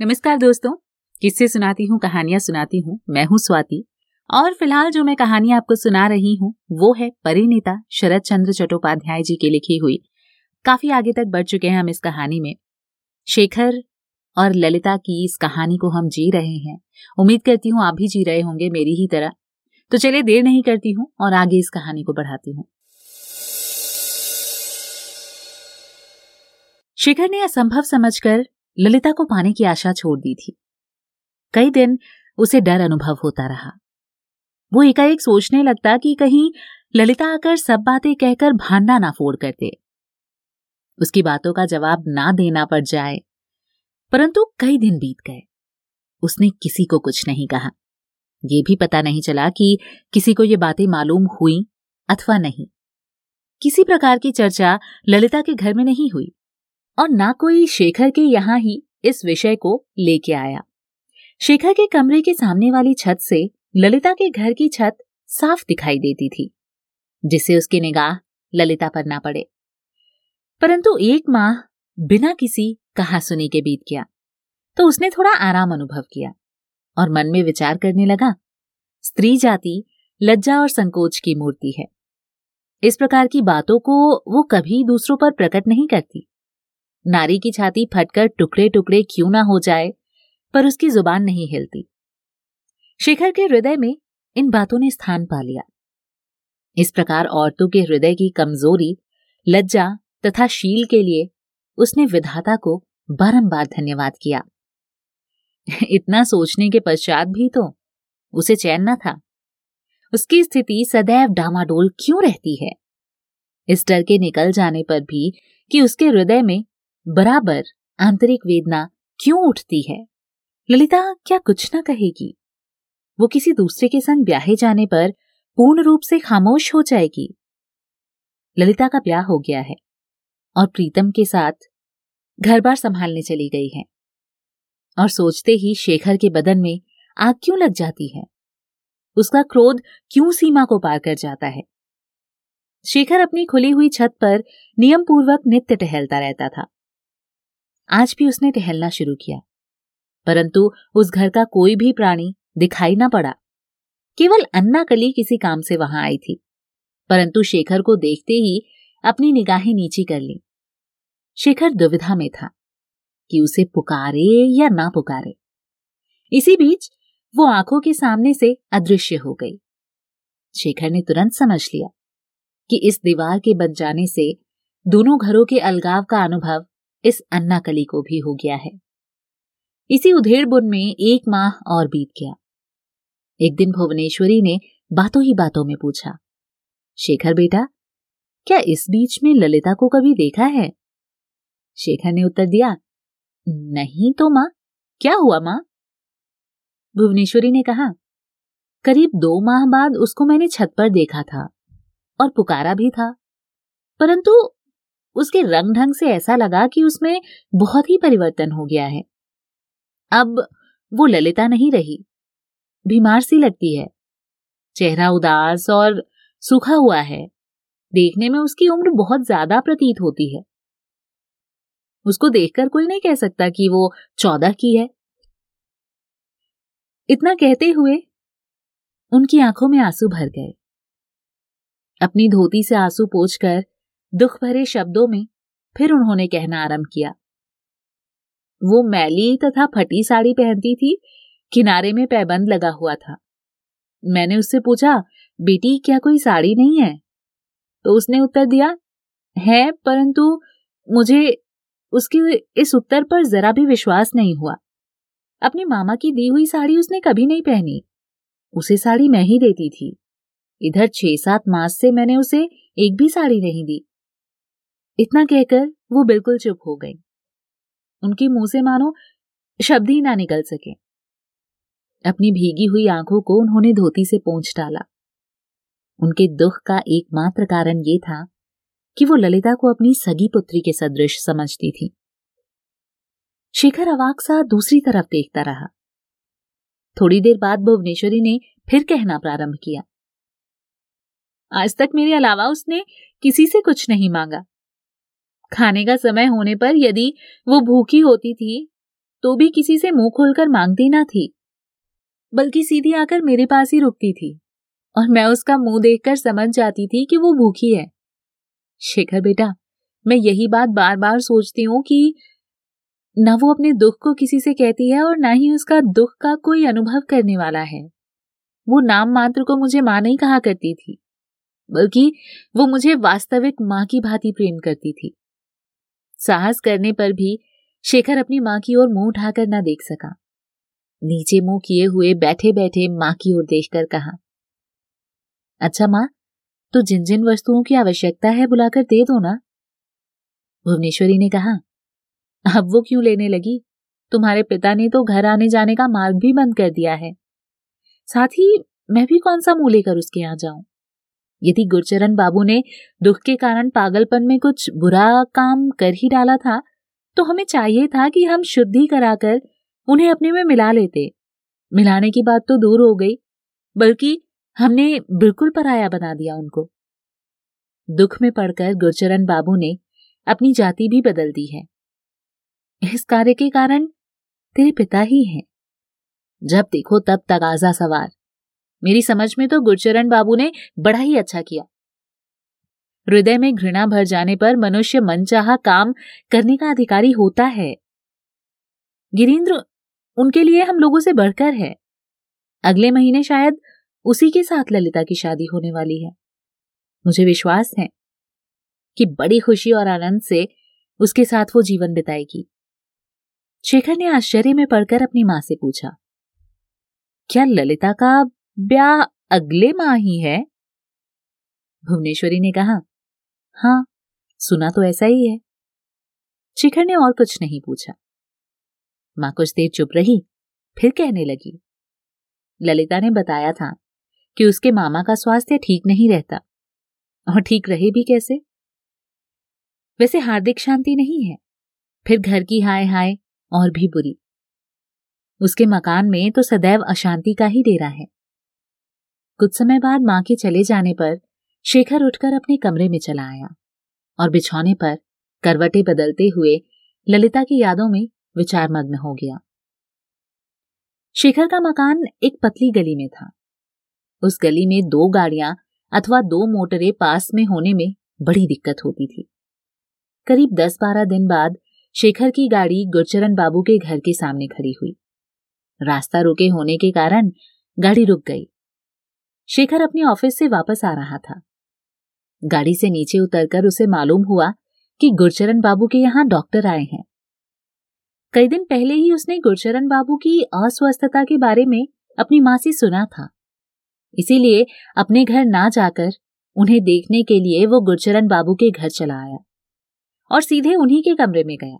नमस्कार दोस्तों, किससे सुनाती हूँ, कहानियाँ सुनाती हूँ, मैं हूँ स्वाति। और फ़िलहाल जो मैं कहानी आपको सुना रही हूँ, वो है परिनेता शरद चंद्र चट्टोपाध्याय जी की लिखी हुई। काफ़ी आगे तक बढ़ चुके हैं हम इस कहानी में। शेखर और ललिता की इस कहानी को हम जी रहे हैं। उम्मीद करती हूँ आप भी जी रहे होंगे मेरी ही तरह। तो चलिए देर नहीं करती हूँ और आगे इस कहानी को बढ़ाती हूँ। शेखर ने असंभव समझकर ललिता को पाने की आशा छोड़ दी थी। कई दिन उसे डर अनुभव होता रहा। वो एकाएक सोचने लगता कि कहीं ललिता आकर सब बातें कहकर भांडा ना फोड़ कर दे। उसकी बातों का जवाब ना देना पड़ जाए। परंतु कई दिन बीत गए। उसने किसी को कुछ नहीं कहा। ये भी पता नहीं चला कि किसी को ये बातें मालूम हुई अथवा नहीं। किसी प्रकार की चर्चा ललिता के घर में नहीं हुई। और ना कोई शेखर के यहाँ ही इस विषय को लेके आया। शेखर के कमरे के सामने वाली छत से ललिता के घर की छत साफ़ दिखाई देती थी, जिससे उसकी निगाह ललिता पर ना पड़े। परंतु एक माह बिना किसी कहा सुनी के बीत गया तो उसने थोड़ा आराम अनुभव किया और मन में विचार करने लगा, स्त्री जाति, लज्जा और संकोच की मूर्ति है। इस प्रकार की बातों को वो कभी दूसरों पर प्रकट नहीं करती। नारी की छाती फटकर टुकड़े टुकड़े क्यों ना हो जाए, पर उसकी ज़ुबान नहीं हिलती। शेखर के हृदय में इन बातों ने स्थान पा लिया। इस प्रकार औरतों के हृदय की कमज़ोरी, लज्जा तथा शील के लिए उसने विधाता को बारंबार धन्यवाद किया। इतना सोचने के पश्चात भी तो उसे चैन न था। उसकी स्थिति सदैव डामाडोल क्यों रहती है? इस डर के निकल जाने पर भी कि उसके हृदय में बराबर आंतरिक वेदना क्यों उठती है? ललिता क्या कुछ ना कहेगी। वो किसी दूसरे के संग ब्याहे जाने पर पूर्ण रूप से खामोश हो जाएगी। ललिता का ब्याह हो गया है और प्रीतम के साथ घर बार संभालने चली गई है और सोचते ही शेखर के बदन में आग क्यों लग जाती है? उसका क्रोध क्यों सीमा को पार कर जाता है? शेखर अपनी खुली हुई छत पर नियम पूर्वक नित्य टहलता रहता था। आज भी उसने टहलना शुरू किया। परंतु उस घर का कोई भी प्राणी दिखाई ना पड़ा। केवल अन्ना कली किसी काम से वहाँ आई थी। परंतु शेखर को देखते ही अपनी निगाहें नीची कर ली। शेखर दुविधा में था कि उसे पुकारे या ना पुकारे। इसी बीच वो आँखों के सामने से अदृश्य हो गई। शेखर ने तुरंत समझ लिया कि इस दीवार के बन जाने से दोनों घरों के अलगाव का अनुभव इस अन्ना कली को भी हो गया है। इसी उधेड़ बुन में एक माह और बीत गया। एक दिन भुवनेश्वरी ने बातों ही बातों में पूछा, शेखर बेटा, क्या इस बीच में ललिता को कभी देखा है? शेखर ने उत्तर दिया, नहीं तो माँ, क्या हुआ माँ? भुवनेश्वरी ने कहा, करीब दो माह बाद उसको मैंने छत पर देखा था और पुकारा भी था, परंतु उसके रंग ढंग से ऐसा लगा कि उसमें बहुत ही परिवर्तन हो गया है। अब वो ललिता नहीं रही। बीमार सी लगती है। चेहरा उदास और सूखा हुआ है। देखने में उसकी उम्र बहुत ज़्यादा प्रतीत होती है। उसको देखकर कोई नहीं कह सकता कि वो चौदह की है। इतना कहते हुए उनकी आँखों में आँसू भर गए। अपनी धोती से आँसू पोछकर दुख भरे शब्दों में फिर उन्होंने कहना आरंभ किया। वो मैली तथा फटी साड़ी पहनती थी, किनारे में पैबंद लगा हुआ था। मैंने उससे पूछा, बेटी, क्या कोई साड़ी नहीं है? तो उसने उत्तर दिया, है, परंतु मुझे उसके इस उत्तर पर जरा भी विश्वास नहीं हुआ। अपने मामा की दी हुई साड़ी उसने कभी नहीं पहनी। उसे साड़ी मैं ही देती थी। इधर छह सात मास से मैंने उसे एक भी साड़ी नहीं दी। इतना कहकर वो बिल्कुल चुप हो गई। उनके मुँह से मानो शब्द ही ना निकल सके। अपनी भीगी हुई आँखों को उन्होंने धोती से पोंछ डाला। उनके दुख का एकमात्र कारण ये था कि वो ललिता को अपनी सगी पुत्री के सदृश समझती थी। शिखर अवाक सा दूसरी तरफ़ देखता रहा। थोड़ी देर बाद भुवनेश्वरी ने फिर कहना प्रारंभ किया। आज तक मेरे अलावा उसने किसी से कुछ नहीं मांगा। खाने का समय होने पर यदि वो भूखी होती थी तो भी किसी से मुँह खोलकर मांगती ना थी, बल्कि सीधी आकर मेरे पास ही रुकती थी और मैं उसका मुँह देखकर समझ जाती थी कि वो भूखी है। शेखर बेटा, मैं यही बात बार बार सोचती हूँ कि ना वो अपने दुख को किसी से कहती है और ना ही उसका दुख का कोई अनुभव करने वाला है। वो नाम मात्र को मुझे माँ नहीं कहा करती थी, बल्कि वो मुझे वास्तविक माँ की भांति प्रेम करती थी। साहस करने पर भी शेखर अपनी माँ की ओर मुँह उठाकर ना देख सका। नीचे मुँह किए हुए बैठे बैठे माँ की ओर देखकर कहा अच्छा माँ तो जिन जिन वस्तुओं की आवश्यकता है बुलाकर दे दो ना। भुवनेश्वरी ने कहा, अब वो क्यों लेने लगी? तुम्हारे पिता ने तो घर आने जाने का मार्ग भी बंद कर दिया है। साथ ही मैं भी कौन सा मुँह लेकर उसके यहाँ जाऊँ? यदि गुरचरण बाबू ने दुख के कारण पागलपन में कुछ बुरा काम कर ही डाला था तो हमें चाहिए था कि हम शुद्धि कराकर उन्हें अपने में मिला लेते। मिलाने की बात तो दूर हो गई, बल्कि हमने बिल्कुल पराया बना दिया उनको। दुख में पड़कर गुरचरण बाबू ने अपनी जाति भी बदल दी है। इस कार्य के कारण तेरे पिता ही हैं। जब देखो तब तगाजा सवार। मेरी समझ में तो गुरचरण बाबू ने बड़ा ही अच्छा किया। हृदय में घृणा भर जाने पर मनुष्य मनचाहा काम करने का अधिकारी होता है। गिरीन्द्र उनके लिए हम लोगों से बढ़कर है। अगले महीने शायद उसी के साथ ललिता की शादी होने वाली है। मुझे विश्वास है कि बड़ी खुशी और आनंद से उसके साथ वो जीवन बिताएगी। शेखर ने आश्चर्य में पढ़कर अपनी माँ से पूछा, क्या ललिता का ब्याह अगले माह ही है। भुवनेश्वरी ने कहा हाँ सुना तो ऐसा ही है। शिखर ने और कुछ नहीं पूछा। माँ कुछ देर चुप रही, फिर कहने लगी। ललिता ने बताया था कि उसके मामा का स्वास्थ्य ठीक नहीं रहता, और ठीक रहे भी कैसे? वैसे हार्दिक शांति नहीं है, फिर घर की हाय हाय और भी बुरी। उसके मकान में तो सदैव अशांति का ही डेरा है। कुछ समय बाद माँ के चले जाने पर शेखर उठकर अपने कमरे में चला आया और बिछौने पर करवटे बदलते हुए ललिता की यादों में विचार मग्न हो गया। शेखर का मकान एक पतली गली में था। उस गली में दो गाड़ियाँ अथवा दो मोटरें पास में होने में बड़ी दिक्कत होती थी। करीब दस बारह दिन बाद शेखर की गाड़ी गुरचरण बाबू के घर के सामने खड़ी हुई। रास्ता रुके होने के कारण गाड़ी रुक गई। शेखर अपने ऑफ़िस से वापस आ रहा था। गाड़ी से नीचे उतरकर उसे मालूम हुआ कि गुरचरण बाबू के यहाँ डॉक्टर आए हैं। कई दिन पहले ही उसने गुरचरण बाबू की अस्वस्थता के बारे में अपनी माँ से सुना था। इसीलिए अपने घर ना जाकर उन्हें देखने के लिए वो गुरचरण बाबू के घर चला आया और सीधे उन्हीं के कमरे में गया।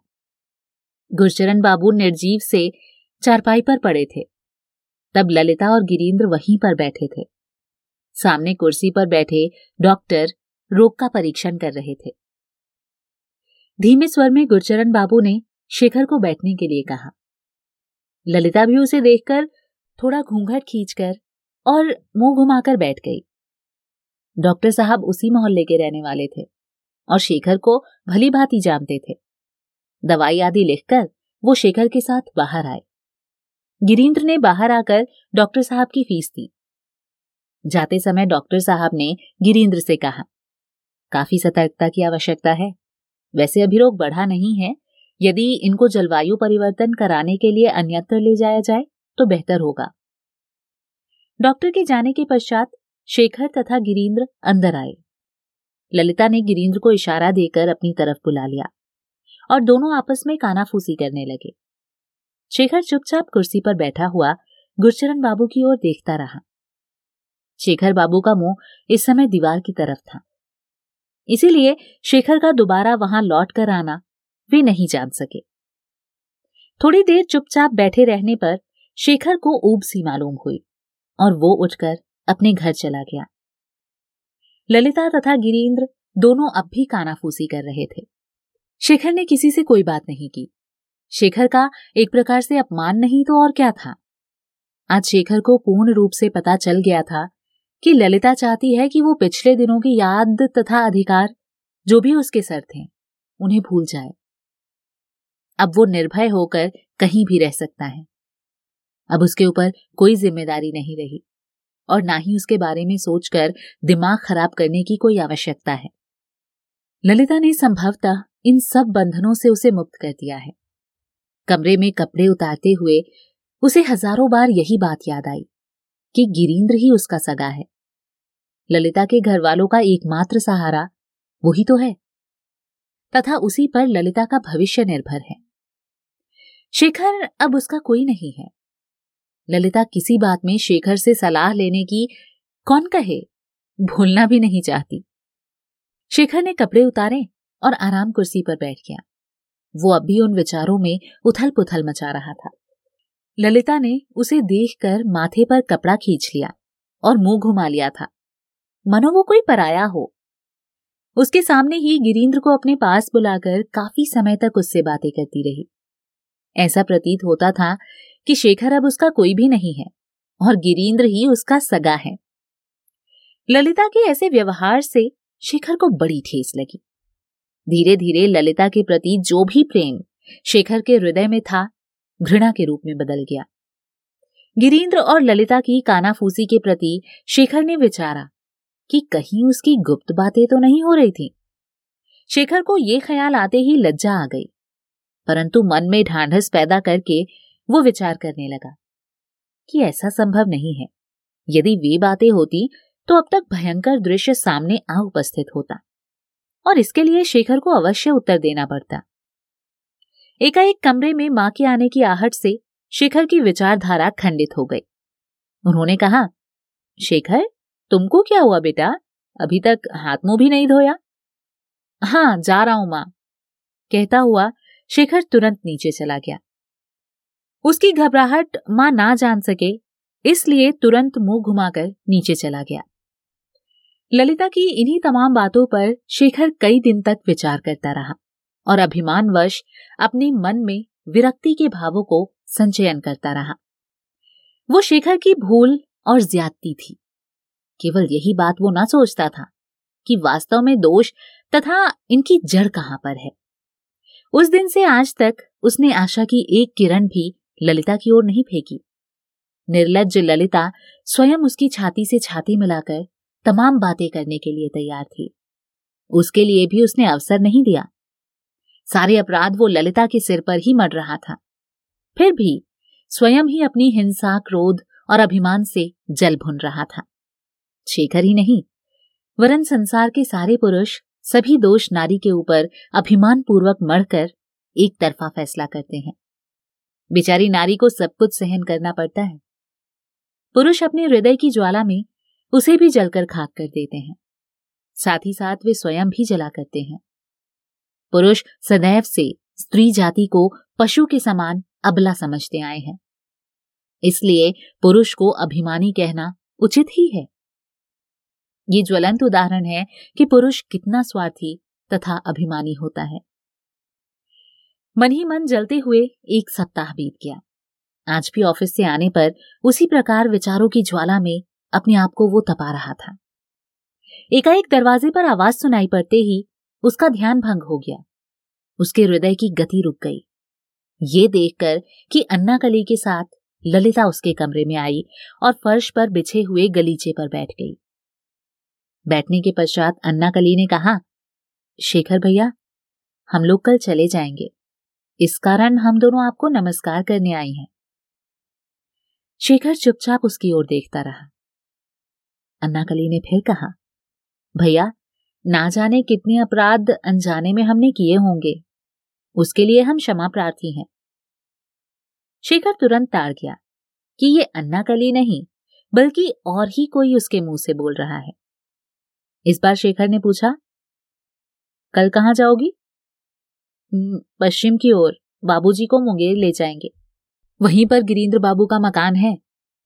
गुरचरण बाबू निर्जीव से चारपाई पर पड़े थे। तब ललिता और गिरीन्द्र वहीं पर बैठे थे। सामने कुर्सी पर बैठे डॉक्टर रोग का परीक्षण कर रहे थे। धीमे स्वर में गुरचरण बाबू ने शेखर को बैठने के लिए कहा। ललिता भी उसे देखकर थोड़ा घूंघट खींचकर और मुँह घुमाकर बैठ गई। डॉक्टर साहब उसी मोहल्ले के रहने वाले थे और शेखर को भली भांति जानते थे। दवाई आदि लिखकर वो शेखर के साथ बाहर आए। गिरीन्द्र ने बाहर आकर डॉक्टर साहब की फ़ीस दी। जाते समय डॉक्टर साहब ने गिरीन्द्र से कहा, काफ़ी सतर्कता की आवश्यकता है। वैसे अभी रोग बढ़ा नहीं है। यदि इनको जलवायु परिवर्तन कराने के लिए अन्यत्र ले जाया जाए तो बेहतर होगा। डॉक्टर के जाने के पश्चात शेखर तथा गिरीन्द्र अंदर आए। ललिता ने गिरीन्द्र को इशारा देकर अपनी तरफ़ बुला लिया और दोनों आपस में कानाफूसी करने लगे। शेखर चुपचाप कुर्सी पर बैठा हुआ गुरचरण बाबू की ओर देखता रहा। शेखर बाबू का मुँह इस समय दीवार की तरफ़ था। इसीलिए शेखर का दोबारा वहाँ लौट कर आना वे नहीं जान सके। थोड़ी देर चुपचाप बैठे रहने पर शेखर को ऊब सी मालूम हुई और वो उठकर अपने घर चला गया। ललिता तथा गिरीन्द्र दोनों अब भी कानाफूसी कर रहे थे। शेखर ने किसी से कोई बात नहीं की। शेखर का एक प्रकार से अपमान नहीं तो और क्या था? आज शेखर को पूर्ण रूप से पता चल गया था कि ललिता चाहती है कि वो पिछले दिनों की याद तथा अधिकार जो भी उसके सर थे, उन्हें भूल जाए। अब वो निर्भय होकर कहीं भी रह सकता है। अब उसके ऊपर कोई ज़िम्मेदारी नहीं रही और ना ही उसके बारे में सोचकर दिमाग खराब करने की कोई आवश्यकता है। ललिता ने संभवतः इन सब बंधनों से उसे मुक्त कर दिया है। कमरे में कपड़े उतारते हुए उसे हज़ारों बार यही बात याद आई कि गिरीन्द्र ही उसका सगा है। ललिता के घर वालों का एकमात्र सहारा वही तो है। तथा उसी पर ललिता का भविष्य निर्भर है। शेखर अब उसका कोई नहीं है। ललिता किसी बात में शेखर से सलाह लेने की कौन कहे? भूलना भी नहीं चाहती। शेखर ने कपड़े उतारे और आराम कुर्सी पर बैठ गया। वो अब भी उन विचारों में उथल पुथल मचा रहा था। ललिता ने उसे देखकर माथे पर कपड़ा खींच लिया और मुँह घुमा लिया था। मनो वो कोई पराया हो। उसके सामने ही गिरीन्द्र को अपने पास बुलाकर काफ़ी समय तक उससे बातें करती रही। ऐसा प्रतीत होता था कि शेखर अब उसका कोई भी नहीं है और गिरीन्द्र ही उसका सगा है। ललिता के ऐसे व्यवहार से शेखर को बड़ी ठेस लगी। धीरे धीरे ललिता के प्रति जो भी प्रेम शेखर के हृदय में था, घृणा के रूप में बदल गया। गिरीन्द्र और ललिता की कानाफूसी के प्रति शेखर ने विचारा कि कहीं उसकी गुप्त बातें तो नहीं हो रही थी। शेखर को यह ख्याल आते ही लज्जा आ गई, परंतु मन में ढांढस पैदा करके वो विचार करने लगा कि ऐसा संभव नहीं है। यदि वे बातें होती तो अब तक भयंकर दृश्य सामने आ उपस्थित होता और इसके लिए शेखर को अवश्य उत्तर देना पड़ता। एकाएक कमरे में माँ के आने की आहट से शेखर की विचारधारा खंडित हो गई। उन्होंने कहा, शेखर तुमको क्या हुआ बेटा? अभी तक हाथ मुँह भी नहीं धोया? हाँ जा रहा हूँ माँ। कहता हुआ शेखर तुरंत नीचे चला गया। उसकी घबराहट माँ ना जान सके, इसलिए तुरंत मुँह घुमाकर नीचे चला गया। ललिता की इन्हीं तमाम बातों पर शेखर कई दिन तक विचार करता रहा और अभिमानवश अपने मन में विरक्ति के भावों को संचयन करता रहा। वो शेखर की भूल और ज्यादती थी। केवल यही बात वो ना सोचता था कि वास्तव में दोष तथा इनकी जड़ कहाँ पर है। उस दिन से आज तक उसने आशा की एक किरण भी ललिता की ओर नहीं फेंकी। निर्लज ललिता स्वयं उसकी छाती से छाती मिलाकर तमाम बातें करने के लिए तैयार थी। उसके लिए भी उसने अवसर नहीं दिया। सारे अपराध वो ललिता के सिर पर ही मर रहा था। फिर भी स्वयं ही अपनी हिंसा, क्रोध और अभिमान से जल भुन रहा था। शेखर ही नहीं। वरन संसार के सारे पुरुष, सभी दोष नारी के ऊपर अभिमान पूर्वक मरकर एक तरफा फैसला करते हैं। बेचारी नारी को सब कुछ सहन करना पड़ता है। पुरुष अपने हृदय की ज्वाला में उसे भी जलकर खाक कर देते हैं। साथ ही साथ वे स्वयं भी जला करते हैं। पुरुष सदैव से स्त्री जाति को पशु के समान अबला समझते आए हैं। इसलिए पुरुष को अभिमानी कहना उचित ही है। ये ज्वलंत उदाहरण है कि पुरुष कितना स्वार्थी तथा अभिमानी होता है। मन ही मन जलते हुए एक सप्ताह बीत गया। आज भी ऑफ़िस से आने पर उसी प्रकार विचारों की ज्वाला में अपने आप को वो तपा रहा था। एकाएक दरवाजे पर आवाज़ सुनाई पड़ते ही उसका ध्यान भंग हो गया। उसके हृदय की गति रुक गई। ये देखकर कि अन्ना कली के साथ ललिता उसके कमरे में आई और फर्श पर बिछे हुए गलीचे पर बैठ गई। बैठने के पश्चात अन्ना कली ने कहा, शेखर भैया, हम लोग कल चले जाएँगे। इस कारण हम दोनों आपको नमस्कार करने आई हैं। शेखर चुपचाप उसकी ओर देखता रहा। अन्नाकली ने फिर कहा, भैया, ना जाने कितने अपराध अनजाने में हमने किए होंगे। उसके लिए हम क्षमा प्रार्थी हैं। शेखर तुरंत ताड़ गया कि ये अन्नाकली नहीं, बल्कि और ही कोई उसके मुँह से बोल रहा है। इस बार शेखर ने पूछा, कल कहाँ जाओगी? पश्चिम की ओर, बाबूजी को मुंगेर ले जाएँगे। वहीं पर गिरीन्द्र बाबू का मकान है।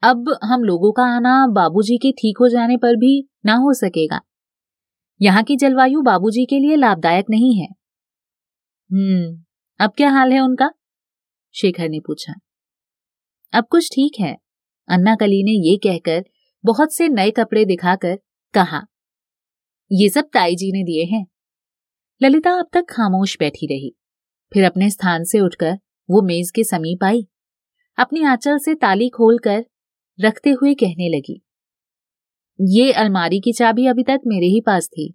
अब हम लोगों का आना बाबूजी के ठीक हो जाने पर भी ना हो सकेगा। यहाँ की जलवायु बाबूजी के लिए लाभदायक नहीं है। हम्म अब क्या हाल है उनका? शेखर ने पूछा। अब कुछ ठीक है। अन्ना कली ने ये कहकर बहुत से नए कपड़े दिखाकर कहा ये सब ताई जी ने दिए हैं। ललिता अब तक खामोश बैठी रही। फिर अपने स्थान से उठकर वो मेज के समीप आई। अपनी आंचल से ताली खोलकर रखते हुए कहने लगी, ये अलमारी की चाबी अभी तक मेरे ही पास थी।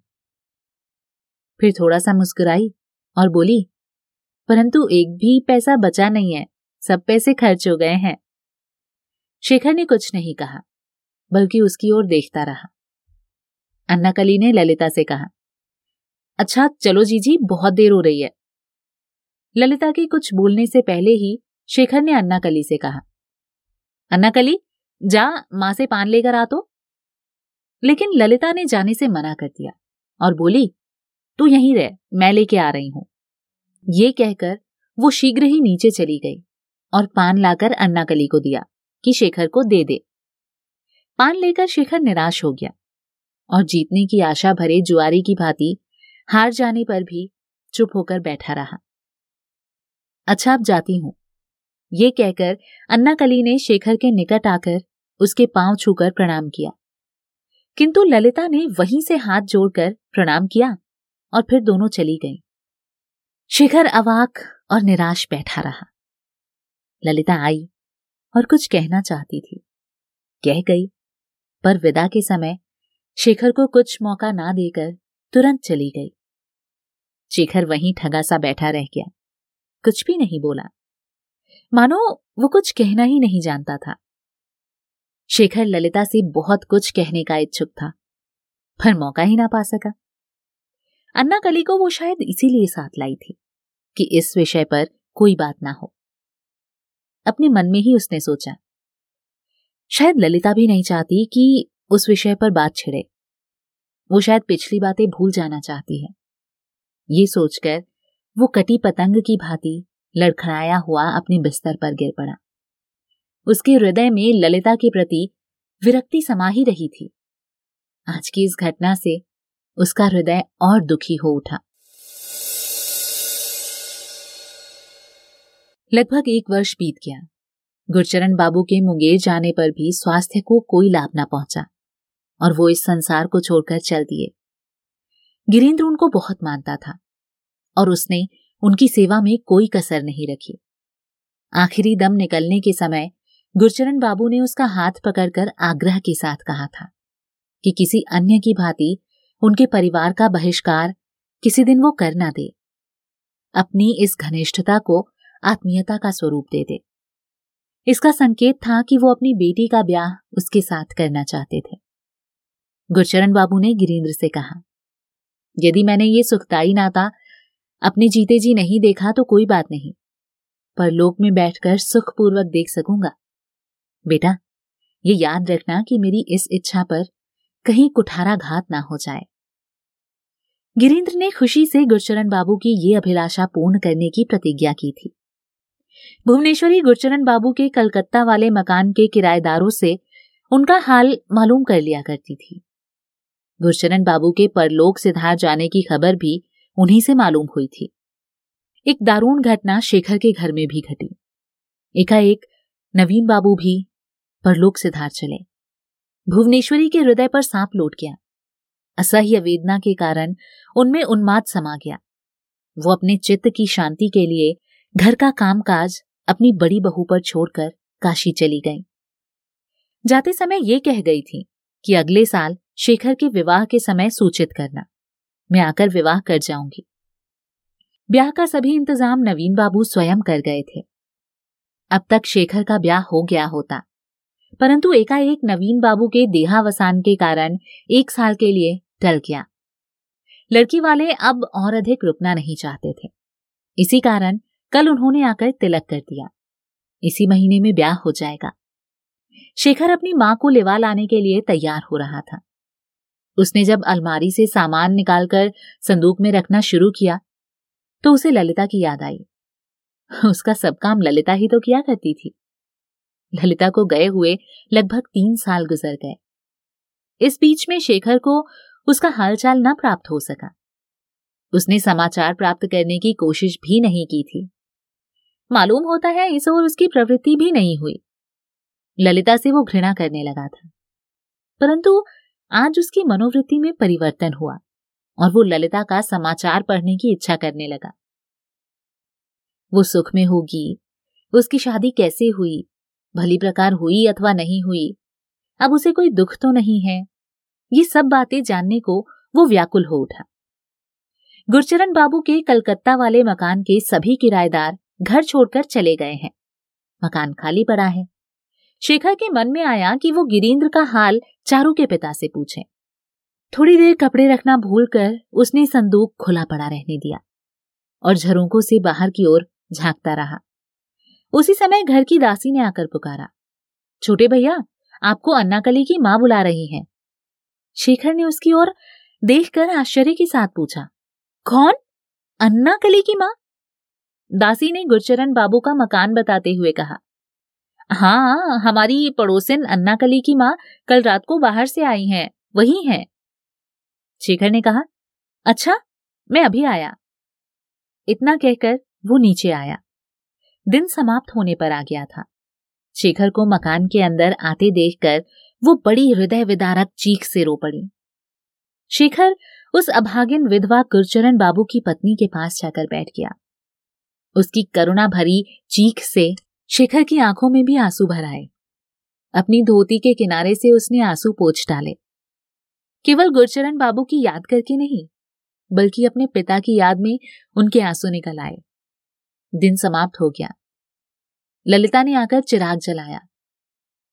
फिर थोड़ा सा मुस्कुराई और बोली, परंतु एक भी पैसा बचा नहीं है, सब पैसे खर्च हो गए हैं। शेखर ने कुछ नहीं कहा, बल्कि उसकी ओर देखता रहा। अन्नाकली ने ललिता से कहा अच्छा चलो जीजी, बहुत देर हो रही है। ललिता के कुछ बोलने से पहले ही शेखर ने अन्नाकली से कहा, अन्नाकली, जा, माँ से पान लेकर आ तो। लेकिन ललिता ने जाने से मना कर दिया और बोली, तू यहीं रह, मैं लेके आ रही हूँ। ये कहकर वो शीघ्र ही नीचे चली गई और पान लाकर अन्नाकली को दिया कि शेखर को दे दे। पान लेकर शेखर निराश हो गया। और जीतने की आशा भरे जुआरी की भांति हार जाने पर भी चुप होकर बैठा रहा। अच्छा अब जाती हूँ। ये कहकर अन्नाकली ने शेखर के निकट आकर उसके पाँव छूकर प्रणाम किया। किंतु ललिता ने वहीं से हाथ जोड़कर प्रणाम किया और फिर दोनों चली गईं। शिखर अवाक और निराश बैठा रहा। ललिता आई और कुछ कहना चाहती थी। कह गई, पर विदा के समय शेखर को कुछ मौका ना देकर तुरंत चली गई। शेखर वहीं ठगा सा बैठा रह गया। कुछ भी नहीं बोला। मानो वो कुछ कहना ही नहीं जानता था। शेखर ललिता से बहुत कुछ कहने का इच्छुक था, पर मौका ही ना पा सका। अन्ना कली को वो शायद इसीलिए साथ लाई थी कि इस विषय पर कोई बात ना हो। अपने मन में ही उसने सोचा। शायद ललिता भी नहीं चाहती कि उस विषय पर बात छिड़े। वो शायद पिछली बातें भूल जाना चाहती है। ये सोचकर वो कटी पतंग की भांति लड़खड़ाया हुआ अपने बिस्तर पर गिर पड़ा। उसके हृदय में ललिता के प्रति विरक्ति समा ही रही थी। आज की इस घटना से उसका हृदय और दुखी हो उठा। लगभग एक वर्ष बीत गया। गुरचरण बाबू के मुंगेर जाने पर भी स्वास्थ्य को कोई लाभ न पहुँचा। और वो इस संसार को छोड़कर चल दिए। गिरीन्द्र उनको बहुत मानता था और उसने उनकी सेवा में कोई कसर नहीं रखी। आखिरी दम निकलने के समय गुरचरण बाबू ने उसका हाथ पकड़कर आग्रह के साथ कहा था कि किसी अन्य की भांति उनके परिवार का बहिष्कार किसी दिन वो कर ना दे। अपनी इस घनिष्ठता को आत्मीयता का स्वरूप दे दे। इसका संकेत था कि वो अपनी बेटी का ब्याह उसके साथ करना चाहते थे। गुरचरण बाबू ने गिरीन्द्र से कहा, यदि मैंने ये सुखताई नाता अपने जीते जी नहीं देखा तो कोई बात नहीं, पर लोक में बैठकर सुखपूर्वक देख सकूँगा। बेटा, ये याद रखना कि मेरी इस इच्छा पर कहीं कुठारा घात ना हो जाए गिरीन्द्र ने खुशी से गुरचरण बाबू की ये अभिलाषा पूर्ण करने की प्रतिज्ञा की थी। भुवनेश्वरी गुरचरण बाबू के कलकत्ता वाले मकान के किराएदारों से उनका हाल मालूम कर लिया करती थी। गुरचरण बाबू के परलोक सिधार जाने की खबर भी उन्हीं से मालूम हुई थी। एक दारूण घटना शेखर के घर में भी घटी। एकाएक नवीन बाबू भी परलोक सिधार चले। भुवनेश्वरी के हृदय पर सांप लौट गया। असह्य वेदना के कारण उनमें उन्माद समा गया। वो अपने चित्त की शांति के लिए घर का कामकाज अपनी बड़ी बहू पर छोड़कर काशी चली गई। जाते समय ये कह गई थी कि अगले साल शेखर के विवाह के समय सूचित करना। मैं आकर विवाह कर जाऊँगी। ब्याह का सभी इंतज़ाम नवीन बाबू स्वयं कर गए थे। अब तक शेखर का ब्याह हो गया होता। परंतु एकाएक नवीन बाबू के देहावसान के कारण एक साल के लिए टल गया। लड़की वाले अब और अधिक रुकना नहीं चाहते थे। इसी कारण कल उन्होंने आकर तिलक कर दिया। इसी महीने में ब्याह हो जाएगा। शेखर अपनी माँ को लेवा लाने के लिए तैयार हो रहा था। उसने जब अलमारी से सामान निकालकर संदूक में रखना शुरू किया तो उसे ललिता की याद आई। उसका सब काम ललिता ही तो किया करती थी। ललिता को गए हुए लगभग तीन साल गुजर गए। इस बीच में शेखर को उसका हालचाल न प्राप्त हो सका। उसने समाचार प्राप्त करने की कोशिश भी नहीं की थी। मालूम होता है इस ओर उसकी प्रवृत्ति भी नहीं हुई। ललिता से वो घृणा करने लगा था। परंतु आज उसकी मनोवृत्ति में परिवर्तन हुआ और वो ललिता का समाचार पढ़ने की इच्छा करने लगा। वो सुख में होगी, उसकी शादी कैसे हुई, भली प्रकार हुई अथवा नहीं हुई, अब उसे कोई दुख तो नहीं है। ये सब बातें जानने को वो व्याकुल हो उठा। गुरचरण बाबू के कलकत्ता वाले मकान के सभी किराएदार घर छोड़कर चले गए हैं। मकान खाली पड़ा है। शेखर के मन में आया कि वो गिरीन्द्र का हाल चारू के पिता से पूछे। थोड़ी देर कपड़े रखना भूलकर उसने संदूक खुला पड़ा रहने दिया और झरोकों से बाहर की ओर झांकता रहा। उसी समय घर की दासी ने आकर पुकारा, छोटे भैया, आपको अन्नाकली की माँ बुला रही है। शेखर ने उसकी ओर देखकर आश्चर्य के साथ पूछा, कौन? अन्नाकली की माँ? दासी ने गुरचरण बाबू का मकान बताते हुए कहा हाँ हमारी पड़ोसिन अन्नाकली की माँ कल रात को बाहर से आई हैं, वही हैं। शेखर ने कहा अच्छा मैं अभी आया। इतना कहकर वो नीचे आया। दिन समाप्त होने पर आ गया था। शेखर को मकान के अंदर आते देखकर वो बड़ी हृदय विदारक चीख से रो पड़ी। शेखर उस अभागिन विधवा गुरचरण बाबू की पत्नी के पास जाकर बैठ गया। उसकी करुणा भरी चीख से शेखर की आँखों में भी आँसू भर आए। अपनी धोती के किनारे से उसने आँसू पोछ डाले। केवल गुरचरण बाबू की याद करके नहीं, बल्कि अपने पिता की याद में उनके आँसू निकल आए। दिन समाप्त हो गया। ललिता ने आकर चिराग जलाया।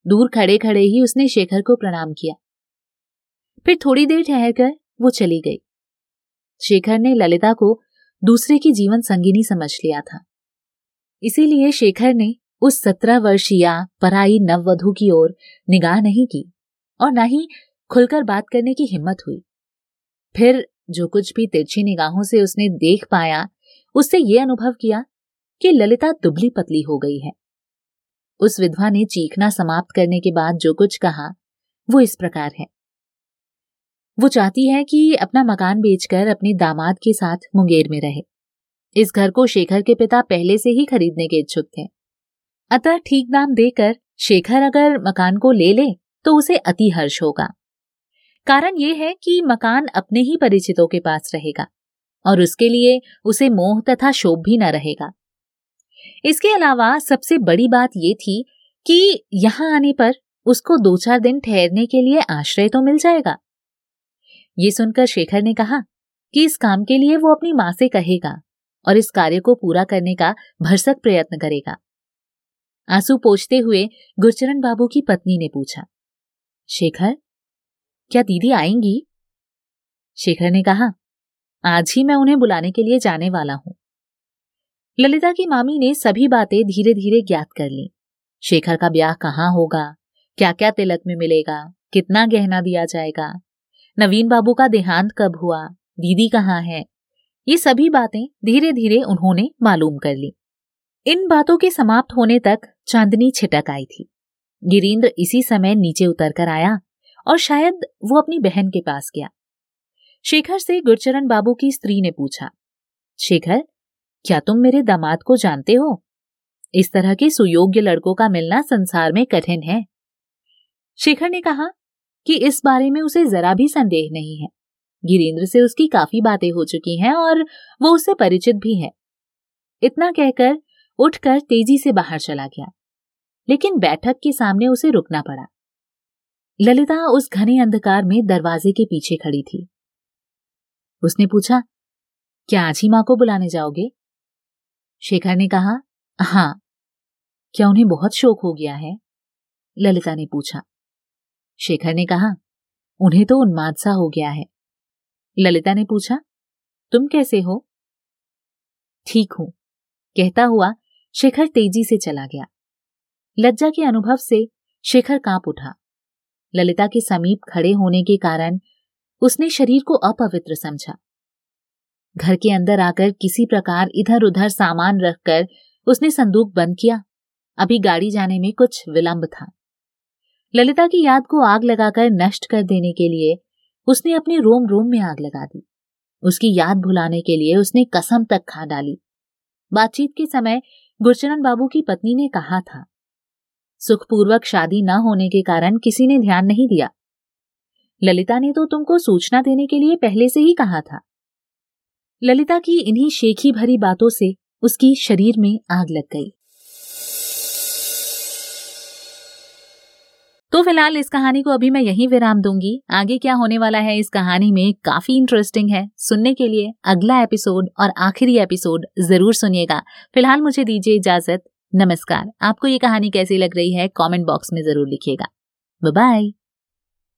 दूर खड़े खड़े ही उसने शेखर को प्रणाम किया। फिर थोड़ी देर ठहर कर वो चली गई। शेखर ने ललिता को दूसरे की जीवन संगिनी समझ लिया था। इसीलिए शेखर ने उस सत्रह वर्षीय पराई नववधु की ओर निगाह नहीं की और ना ही खुलकर बात करने की हिम्मत हुई। फिर जो कुछ भी तिरछी निगाहों से उसने देख पाया, उससे ये अनुभव किया कि ललिता दुबली पतली हो गई है। उस विधवा ने चीखना समाप्त करने के बाद जो कुछ कहा, वो इस प्रकार है। वो चाहती है कि अपना मकान बेचकर अपने दामाद के साथ मुंगेर में रहे। इस घर को शेखर के पिता पहले से ही खरीदने के इच्छुक थे। अतः ठीक दाम देकर शेखर अगर मकान को ले ले तो उसे अति हर्ष होगा। कारण यह है कि मकान अपने ही परिचितों के पास रहेगा, और उसके लिए उसे मोह तथा शोभ भी न रहेगा। इसके अलावा सबसे बड़ी बात यह थी कि यहाँ आने पर उसको दो चार दिन ठहरने के लिए आश्रय तो मिल जाएगा। ये सुनकर शेखर ने कहा कि इस काम के लिए वो अपनी माँ से कहेगा, और इस कार्य को पूरा करने का भरसक प्रयत्न करेगा। आँसू पोछते हुए गुरचरण बाबू की पत्नी ने पूछा, शेखर, क्या दीदी आएँगी? शेखर ने कहा, आज ही मैं उन्हें बुलाने के लिए जाने वाला हूँ। ललिता की मामी ने सभी बातें धीरे धीरे ज्ञात कर ली। शेखर का ब्याह कहाँ होगा? क्या क्या तिलक में मिलेगा? कितना गहना दिया जाएगा? नवीन बाबू का देहांत कब हुआ? दीदी कहाँ है? ये सभी बातें धीरे धीरे उन्होंने मालूम कर ली। इन बातों के समाप्त होने तक चांदनी छिटक आई थी। गिरीन्द्र इसी समय नीचे उतरकर आया और शायद वो अपनी बहन के पास गया। शेखर से गुरचरण बाबू की स्त्री ने पूछा, शेखर, क्या तुम मेरे दामाद को जानते हो? इस तरह के सुयोग्य लड़कों का मिलना संसार में कठिन है। शेखर ने कहा कि इस बारे में उसे जरा भी संदेह नहीं है। गिरीन्द्र से उसकी काफ़ी बातें हो चुकी हैं और वो उससे परिचित भी है। इतना कहकर उठकर तेज़ी से बाहर चला गया। लेकिन बैठक के सामने उसे रुकना पड़ा। ललिता उस घने अंधकार में दरवाजे के पीछे खड़ी थी। उसने पूछा, क्या आज ही माँ को बुलाने जाओगे? शेखर ने कहा, हाँ। क्या उन्हें बहुत शोक हो गया है? ललिता ने पूछा। शेखर ने कहा, उन्हें तो उन्माद सा हो गया है। ललिता ने पूछा, तुम कैसे हो? ठीक हूँ। कहता हुआ शेखर तेज़ी से चला गया। लज्जा के अनुभव से शेखर काँप उठा। ललिता के समीप खड़े होने के कारण उसने शरीर को अपवित्र समझा। घर के अंदर आकर किसी प्रकार इधर उधर सामान रखकर उसने संदूक बंद किया। अभी गाड़ी जाने में कुछ विलंब था। ललिता की याद को आग लगाकर नष्ट कर देने के लिए उसने अपने रोम रोम में आग लगा दी। उसकी याद भुलाने के लिए उसने कसम तक खा डाली। बातचीत के समय गुरचरण बाबू की पत्नी ने कहा था, सुखपूर्वक शादी न होने के कारण किसी ने ध्यान नहीं दिया। ललिता ने तो तुमको सूचना देने के लिए पहले से ही कहा था। ललिता की इन्हीं शेखी भरी बातों से उसकी शरीर में आग लग गई। तो फ़िलहाल इस कहानी को अभी मैं यहीं विराम दूँगी। आगे क्या होने वाला है इस कहानी में काफ़ी इंटरेस्टिंग है। सुनने के लिए अगला एपिसोड और आखिरी एपिसोड ज़रूर सुनिएगा। फ़िलहाल मुझे दीजिए इजाज़त। नमस्कार। आपको ये कहानी कैसी लग रही है? कमेंट बॉक्स में ज़रूर लिखिएगा। बाय